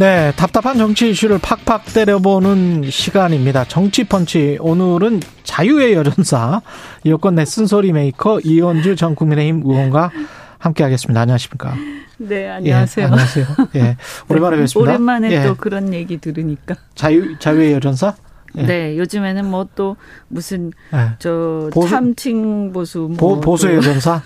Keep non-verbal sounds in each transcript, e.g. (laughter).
네, 답답한 정치 이슈를 팍팍 때려보는 시간입니다. 정치펀치. 오늘은 자유의 여전사, 여권 내 쓴소리 메이커 이언주 전 국민의힘 의원과 함께 하겠습니다. 안녕하십니까. 네, 안녕하세요. 예, 안녕하세요. 예, 오랜만에 네, 뵙습니다. 오랜만에 예. 또 그런 얘기 들으니까. 자유, 자유의 여전사? 예. 네, 요즘에는 뭐 또 무슨 예. 저 보수- 참칭 보수 뭐 보, 보수의 또 여전사?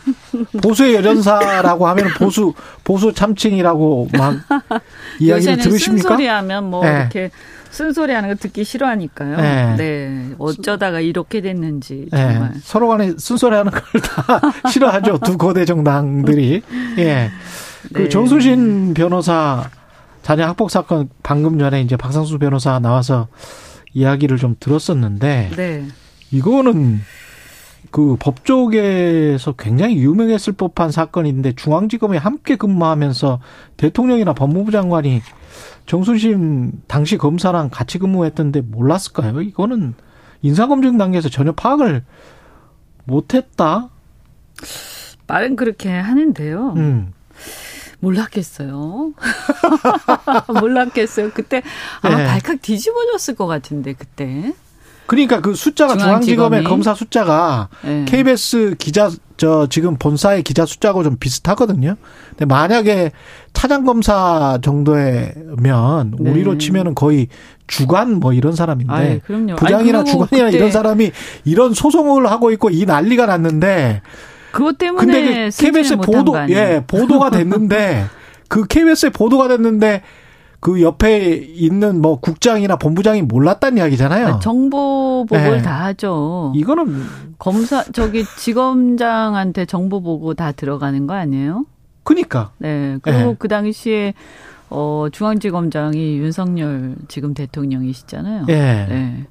보수의 여전사라고 하면 보수, 보수 참칭이라고 막 (laughs) 이야기를 들으십니까? 쓴소리 하면 뭐 네. 이렇게 쓴소리 하는 거 듣기 싫어하니까요. 네. 네. 어쩌다가 이렇게 됐는지 예, 정말. 서로 간에 쓴소리 하는 걸 다 (laughs) 싫어하죠. 두 거대 정당들이. 예. 그 네. 정수신 변호사 자녀 학폭 사건 방금 전에 이제 박상수 변호사 나와서 이야기를 좀 들었었는데 네. 이거는 그 법조계에서 굉장히 유명했을 법한 사건인데 중앙지검에 함께 근무하면서 대통령이나 법무부 장관이 정순신 당시 검사랑 같이 근무했던데 몰랐을까요? 이거는 인사검증 단계에서 전혀 파악을 못했다. 말은 그렇게 하는데요. 음. 몰랐겠어요. (laughs) 몰랐겠어요. 그때 아마 네. 발칵 뒤집어졌을 것 같은데 그때. 그러니까 그 숫자가. 중앙지검의 검사 숫자가 네. KBS 기자 저 지금 본사의 기자 숫자하고 좀 비슷하거든요. 근데 만약에 차장 검사 정도면 네. 우리로 치면은 거의 주관 뭐 이런 사람인데 아이, 그럼요. 부장이나 아니, 주관이나 이런 사람이 이런 소송을 하고 있고 이 난리가 났는데 그것 때문에 근데 그 KBS 보도 예 보도가 (laughs) 됐는데 그 KBS에 보도가 됐는데 그 옆에 있는 뭐 국장이나 본부장이 몰랐다는 이야기잖아요. 정보 보고를 네. 다 하죠. 이거는 검사 저기 지검장한테 정보 보고 다 들어가는 거 아니에요? 그니까 네. 그리고 네. 그 당시에 어 중앙지검장이 윤석열 지금 대통령이시잖아요. 예. 네.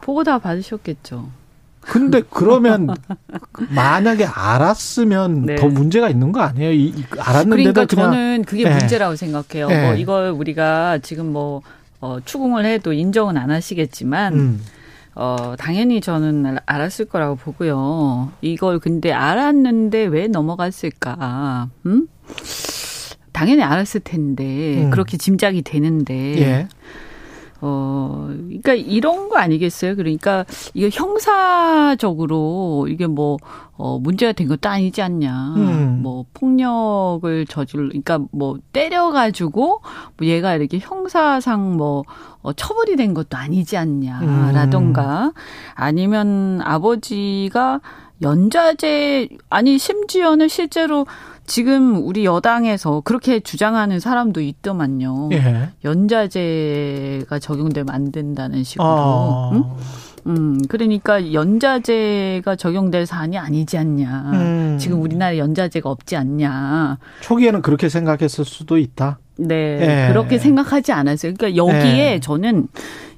보고 다 받으셨겠죠. 근데 그러면 만약에 알았으면 네. 더 문제가 있는 거 아니에요? 이, 이- 알았는데도 그러니까 저는 그게 네. 문제라고 생각해요. 네. 뭐 이걸 우리가 지금 뭐 어, 추궁을 해도 인정은 안 하시겠지만 음, 어, 당연히 저는 알- 알았을 거라고 보고요. 이걸 근데 알았는데 왜 넘어갔을까? 음? 당연히 알았을 텐데 음. 그렇게 짐작이 되는데 예. 어, 그러니까 이런 거 아니겠어요? 그러니까 이게 형사적으로 이게 뭐 어, 문제가 된 것도 아니지 않냐. 음. 뭐 폭력을 저질, 그러니까 뭐 때려가지고 뭐 얘가 이렇게 형사상 뭐 어, 처벌이 된 것도 아니지 않냐라던가 음. 아니면 아버지가 연좌제 아니 심지어는 실제로 지금 우리 여당에서 그렇게 주장하는 사람도 있더만요. 예. 연좌제가 적용되면 안 된다는 식으로. 아. 응? 음, 그러니까 연좌제가 적용될 사안이 아니지 않냐. 음. 지금 우리나라에 연좌제가 없지 않냐. 초기에는 그렇게 생각했을 수도 있다. 네. 예. 그렇게 생각하지 않았어요. 그러니까 여기에 예. 저는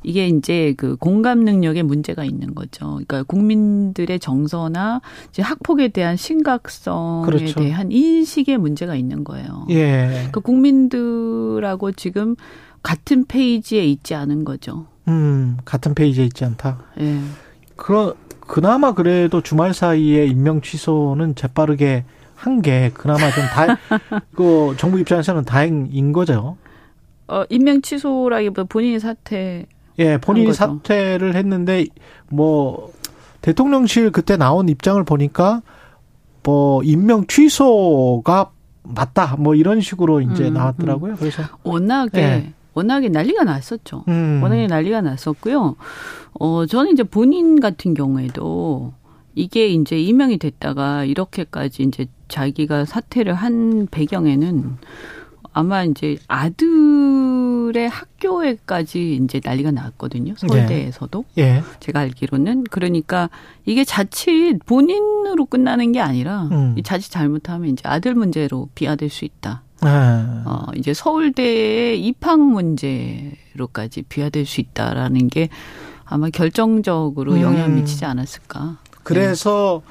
이게 이제 그 공감 능력에 문제가 있는 거죠. 그러니까 국민들의 정서나 이제 학폭에 대한 심각성에 그렇죠. 대한 인식에 문제가 있는 거예요. 예. 그 국민들하고 지금 같은 페이지에 있지 않은 거죠. 음, 같은 페이지에 있지 않다. 예. 그러, 그나마 그래도 주말 사이에 임명 취소는 재빠르게 한 게 그나마 좀 다, (laughs) 그 정부 입장에서는 다행인 거죠. 어, 임명 취소라기보다 본인이 사퇴. 예, 본인이. 사퇴를 했는데 뭐 대통령실 그때 나온 입장을 보니까 뭐 임명 취소가 맞다 뭐 이런 식으로 이제 음, 나왔더라고요. 그래서 워낙에, 예. 워낙에 난리가 났었죠. 음. 워낙에 난리가 났었고요. 어, 저는 이제 본인 같은 경우에도 이게 이제 임명이 됐다가 이렇게까지 이제 자기가 사퇴를 한 배경에는 아마 이제 아들 의 학교에까지 이제 난리가 났거든요. 서울대에서도. 예. 제가 알기로는. 그러니까 이게 자칫 본인으로 끝나는 게 아니라 음. 이 자칫 잘못하면 이제 아들 문제로 비화될 수 있다. 아. 어, 이제 서울대의 입학 문제로까지 비화될 수 있다라는 게 아마 결정적으로 음. 영향 미치지 않았을까. 그래서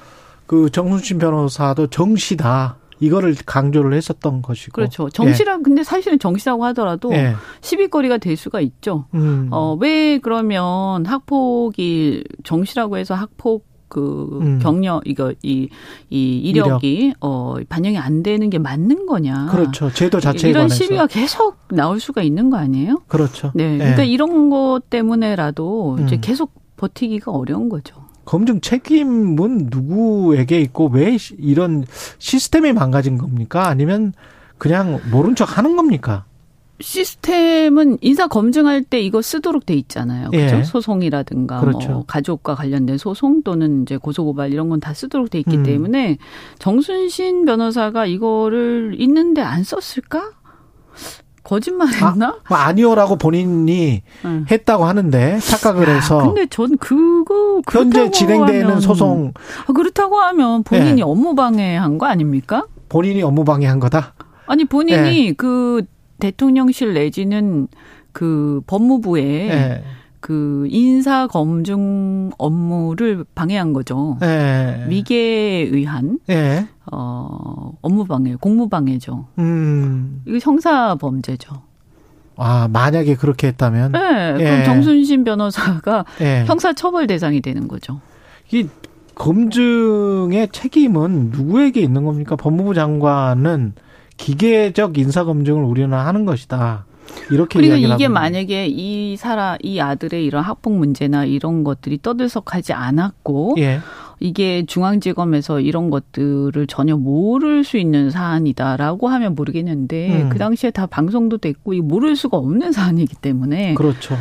그 정순신 변호사도 정시다 이거를 강조를 했었던 것이고. 그렇죠. 정시라 근데 사실은 정시라고 하더라도 예. 시비거리가 될 수가 있죠. 음. 어, 왜 그러면 학폭이 정시라고 해서 학폭 그 음. 경력 이거 이 이 이력이 이력. 어 반영이 안 되는 게 맞는 거냐? 그렇죠. 제도 자체에 이런 관해서. 시비가 계속 나올 수가 있는 거 아니에요? 그렇죠. 네. 그러니까 네. 이런 것 때문에라도 이제 음. 계속 버티기가 어려운 거죠. 검증 책임은 누구에게 있고 왜 이런 시스템이 망가진 겁니까? 아니면 그냥 모른 척 하는 겁니까? 시스템은 인사 검증할 때 이거 쓰도록 돼 있잖아요. 그렇죠? 예. 소송이라든가 그렇죠. 뭐 가족과 관련된 소송 또는 이제 고소 고발 이런 건 다 쓰도록 돼 있기 음. 때문에 정순신 변호사가 이거를 있는데 안 썼을까? 거짓말했나? 아, 아니요라고 본인이 응. 했다고 하는데 착각을 야, 해서. 근데 전 그거 현재 진행되는 하면, 소송 아, 그렇다고 하면 본인이 네. 업무 방해한 거 아닙니까? 본인이 업무 방해한 거다. 아니 본인이 네. 그 대통령실 내지는 그 법무부에 네. 그 인사 검증 업무를 방해한 거죠. 네. 위계에 의한 네. 어 업무 방해, 공무 방해죠. 음. 이거 형사 범죄죠. 아, 만약에 그렇게 했다면 네. 예. 그럼 정순신 변호사가 예. 형사 처벌 대상이 되는 거죠. 이 검증의 책임은 누구에게 있는 겁니까? 법무부 장관은 기계적 인사 검증을 우리는 하는 것이다. 이렇게 그리고 이게 만약에 이 사람 이 아들의 이런 학폭 문제나 이런 것들이 떠들썩하지 않았고 예. 이게 중앙지검에서 이런 것들을 전혀 모를 수 있는 사안이다라고 하면 모르겠는데 음. 그 당시에 다 방송도 됐고 이 모를 수가 없는 (laughs) 사안이기 때문에 그렇죠.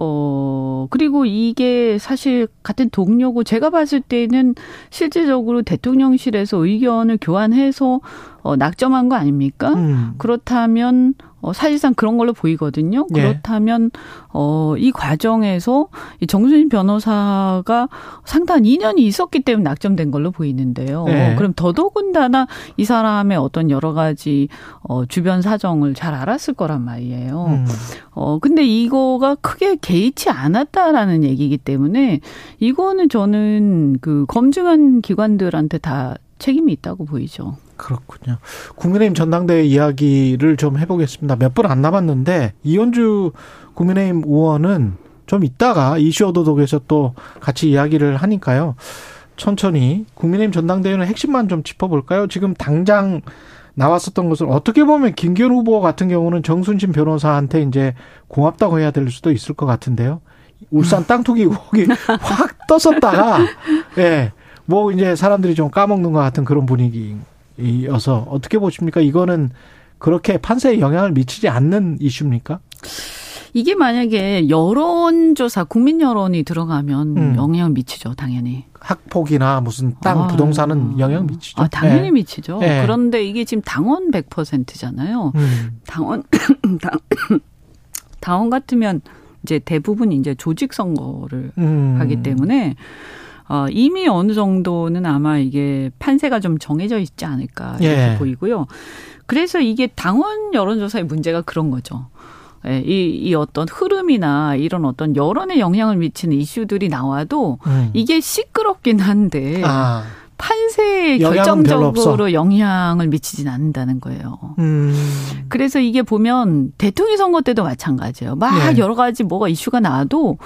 어, 그리고 이게 사실 같은 동료고 제가 봤을 때는 실질적으로 대통령실에서 의견을 교환해서 어, 낙점한 거 아닙니까? 음. 그렇다면 어, 사실상 그런 걸로 보이거든요. 네. 그렇다면 어, 이 과정에서 이 정순신 변호사가 상당한 인연이 있었기 때문에 낙점된 걸로 보이는데요. 네. 그럼 더더군다나 이 사람의 어떤 여러 가지 어, 주변 사정을 잘 알았을 거란 말이에요. 음. 어, 근데 이거가 크게 개의치 않았다라는 얘기이기 때문에 이거는 저는 그 검증한 기관들한테 다 책임이 있다고 보이죠. 그렇군요. 국민의힘 전당대회 이야기를 좀 해보겠습니다. 몇 분 안 남았는데 이현주 국민의힘 의원은 좀 이따가 이슈 오도독에서 또 같이 이야기를 하니까요. 천천히 국민의힘 전당대회는 핵심만 좀 짚어볼까요? 지금 당장 나왔었던 것을 어떻게 보면 김기현 후보 같은 경우는 정순신 변호사한테 이제 고맙다고 해야 될 수도 있을 것 같은데요. 울산 땅 투기 의혹이 (laughs) 확 떴었다가 예. 뭐 이제 사람들이 좀 까먹는 것 같은 그런 분위기 여서 어떻게 보십니까? 이거는 그렇게 판세에 영향을 미치지 않는 이슈입니까? 이게 만약에 여론조사, 국민 여론이 들어가면 음. 영향을 미치죠, 당연히. 학폭이나 무슨 땅, 아, 부동산은 영향 미치죠. 아, 당연히 네. 미치죠. 네. 그런데 이게 지금 당원 100%잖아요. 음. 당원, (coughs) 당, 당원 같으면 이제 대부분 이제 조직 선거를 음. 하기 때문에 어, 이미 어느 정도는 아마 이게 판세가 좀 정해져 있지 않을까 이렇게 예. 보이고요. 그래서 이게 당원 여론조사의 문제가 그런 거죠. 예, 이, 이 어떤 흐름이나 이런 어떤 여론에 영향을 미치는 이슈들이 나와도 음. 이게 시끄럽긴 한데 아. 판세에 결정적으로 영향을 미치진 않는다는 거예요. 음. 그래서 이게 보면 대통령 선거 때도 마찬가지예요. 막 네. 여러 가지 뭐가 이슈가 나와도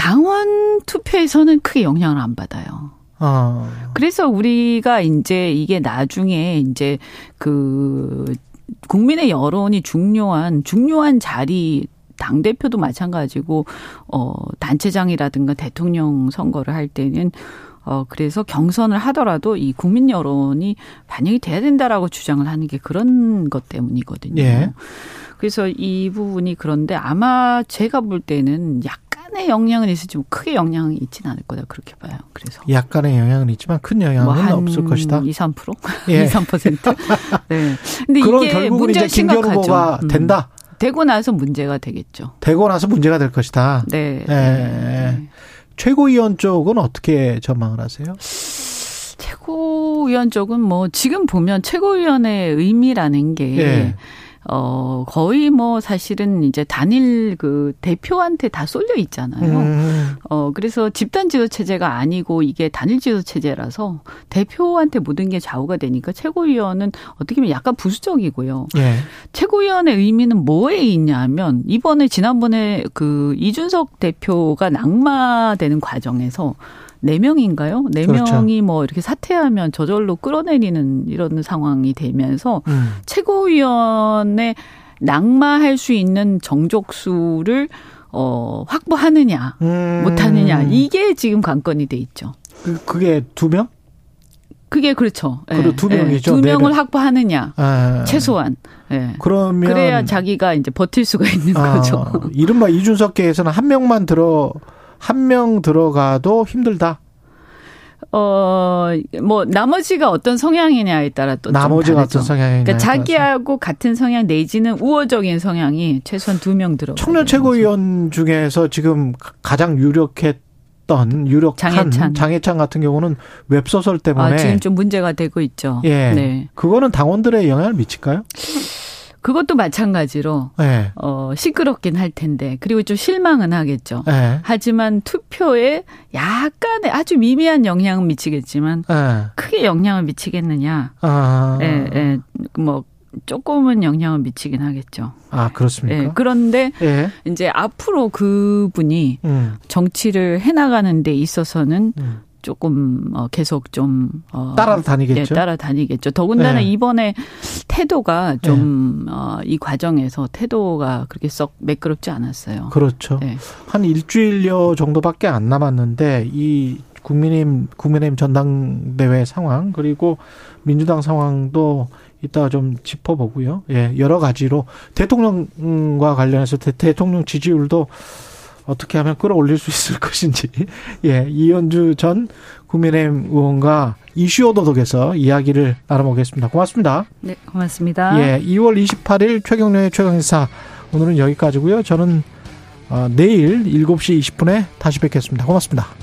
당원 투표에서는 크게 영향을 안 받아요. 어. 그래서 우리가 이제 이게 나중에 이제 그 국민의 여론이 중요한 중요한 자리 당 대표도 마찬가지고 어 단체장이라든가 대통령 선거를 할 때는 어 그래서 경선을 하더라도 이 국민 여론이 반영이 돼야 된다라고 주장을 하는 게 그런 것 때문이거든요. 예. 그래서 이 부분이 그런데 아마 제가 볼 때는 약 약간의 영향은 있을지 뭐 크게 영향이 있지는 않을 거다 그렇게 봐요. 그래서 약간의 영향은 있지만 큰 영향은 뭐 없을 것이다. 2, 3%? 예. (laughs) 2, 3%. 네. 근데 이게 문제 심각하죠. 된다. 음. 되고 나서 문제가 되겠죠. 되고 나서 문제가 될 것이다. 네. 예. 네. 최고위원 쪽은 어떻게 전망을 하세요? 최고위원 쪽은 뭐 지금 보면 최고위원의 의미라는 게 예. 어, 거의 뭐 사실은 이제 단일 그 대표한테 다 쏠려 있잖아요. 음. 어, 그래서 집단 지도 체제가 아니고 이게 단일 지도 체제라서 대표한테 모든 게 좌우가 되니까 최고위원은 어떻게 보면 약간 부수적이고요. 예. 최고위원의 의미는 뭐에 있냐면 이번에 지난번에 그 이준석 대표가 낙마되는 과정에서 네 명인가요? 네 그렇죠. 명이 뭐 이렇게 사퇴하면 저절로 끌어내리는 이런 상황이 되면서 음. 최고위원회 낙마할 수 있는 정족수를 어 확보하느냐 음. 못하느냐 이게 지금 관건이 돼 있죠. 그, 그게 두 명? 그게 그렇죠. 예. 그리고 두 명이죠. 두네 명을 명. 확보하느냐 아. 최소한. 예. 그러면 그래야 자기가 이제 버틸 수가 있는 아, 거죠. 이른바 이준석계에서는 한 명만 들어 한 명 들어가도 힘들다. 어, 뭐, 나머지가 어떤 성향이냐에 따라 또. 좀 나머지가. 어떤 성향이냐. 그러니까 자기하고 같은 성향 내지는 우호적인 성향이 최소한 두 명 들어. 청년 최고위원 중에서 지금 가장 유력했던 유력한 장해찬. 장해찬 같은 경우는 웹소설 때문에 아, 지금 좀 문제가 되고 있죠. 예. 네. 그거는 당원들의 영향을 미칠까요? 그것도 마찬가지로, 예. 어, 시끄럽긴 할 텐데, 그리고 좀 실망은 하겠죠. 예. 하지만 투표에 약간의 아주 미미한 영향은 미치겠지만, 예. 크게 영향을 미치겠느냐. 아. 예, 예. 뭐, 조금은 영향을 미치긴 하겠죠. 아, 그렇습니까? 예. 그런데 예. 이제 앞으로 그분이 음. 정치를 해나가는 데 있어서는 음. 조금 어 계속 좀 어, 따라다니겠죠? 네, 따라다니겠죠. 더군다나 네. 이번에 태도가 좀 어, 이 과정에서 태도가 그렇게 썩 매끄럽지 않았어요. 그렇죠. 네. 한 일주일여 정도밖에 안 남았는데 이 국민의힘 국민의힘 전당대회 상황 그리고 민주당 상황도 이따가 좀 짚어보고요. 예, 여러 가지로 대통령과 관련해서 대, 대통령 지지율도 어떻게 하면 끌어올릴 수 있을 (laughs) 것인지 예, 이현주 전 국민의힘 의원과 이슈 오도독에서 이야기를 나눠보겠습니다. 고맙습니다. 네, 고맙습니다. 예, 2월 28일 최경련의 최강의사 오늘은 여기까지고요. 저는 어, 내일 7시 20분에 다시 뵙겠습니다. 고맙습니다.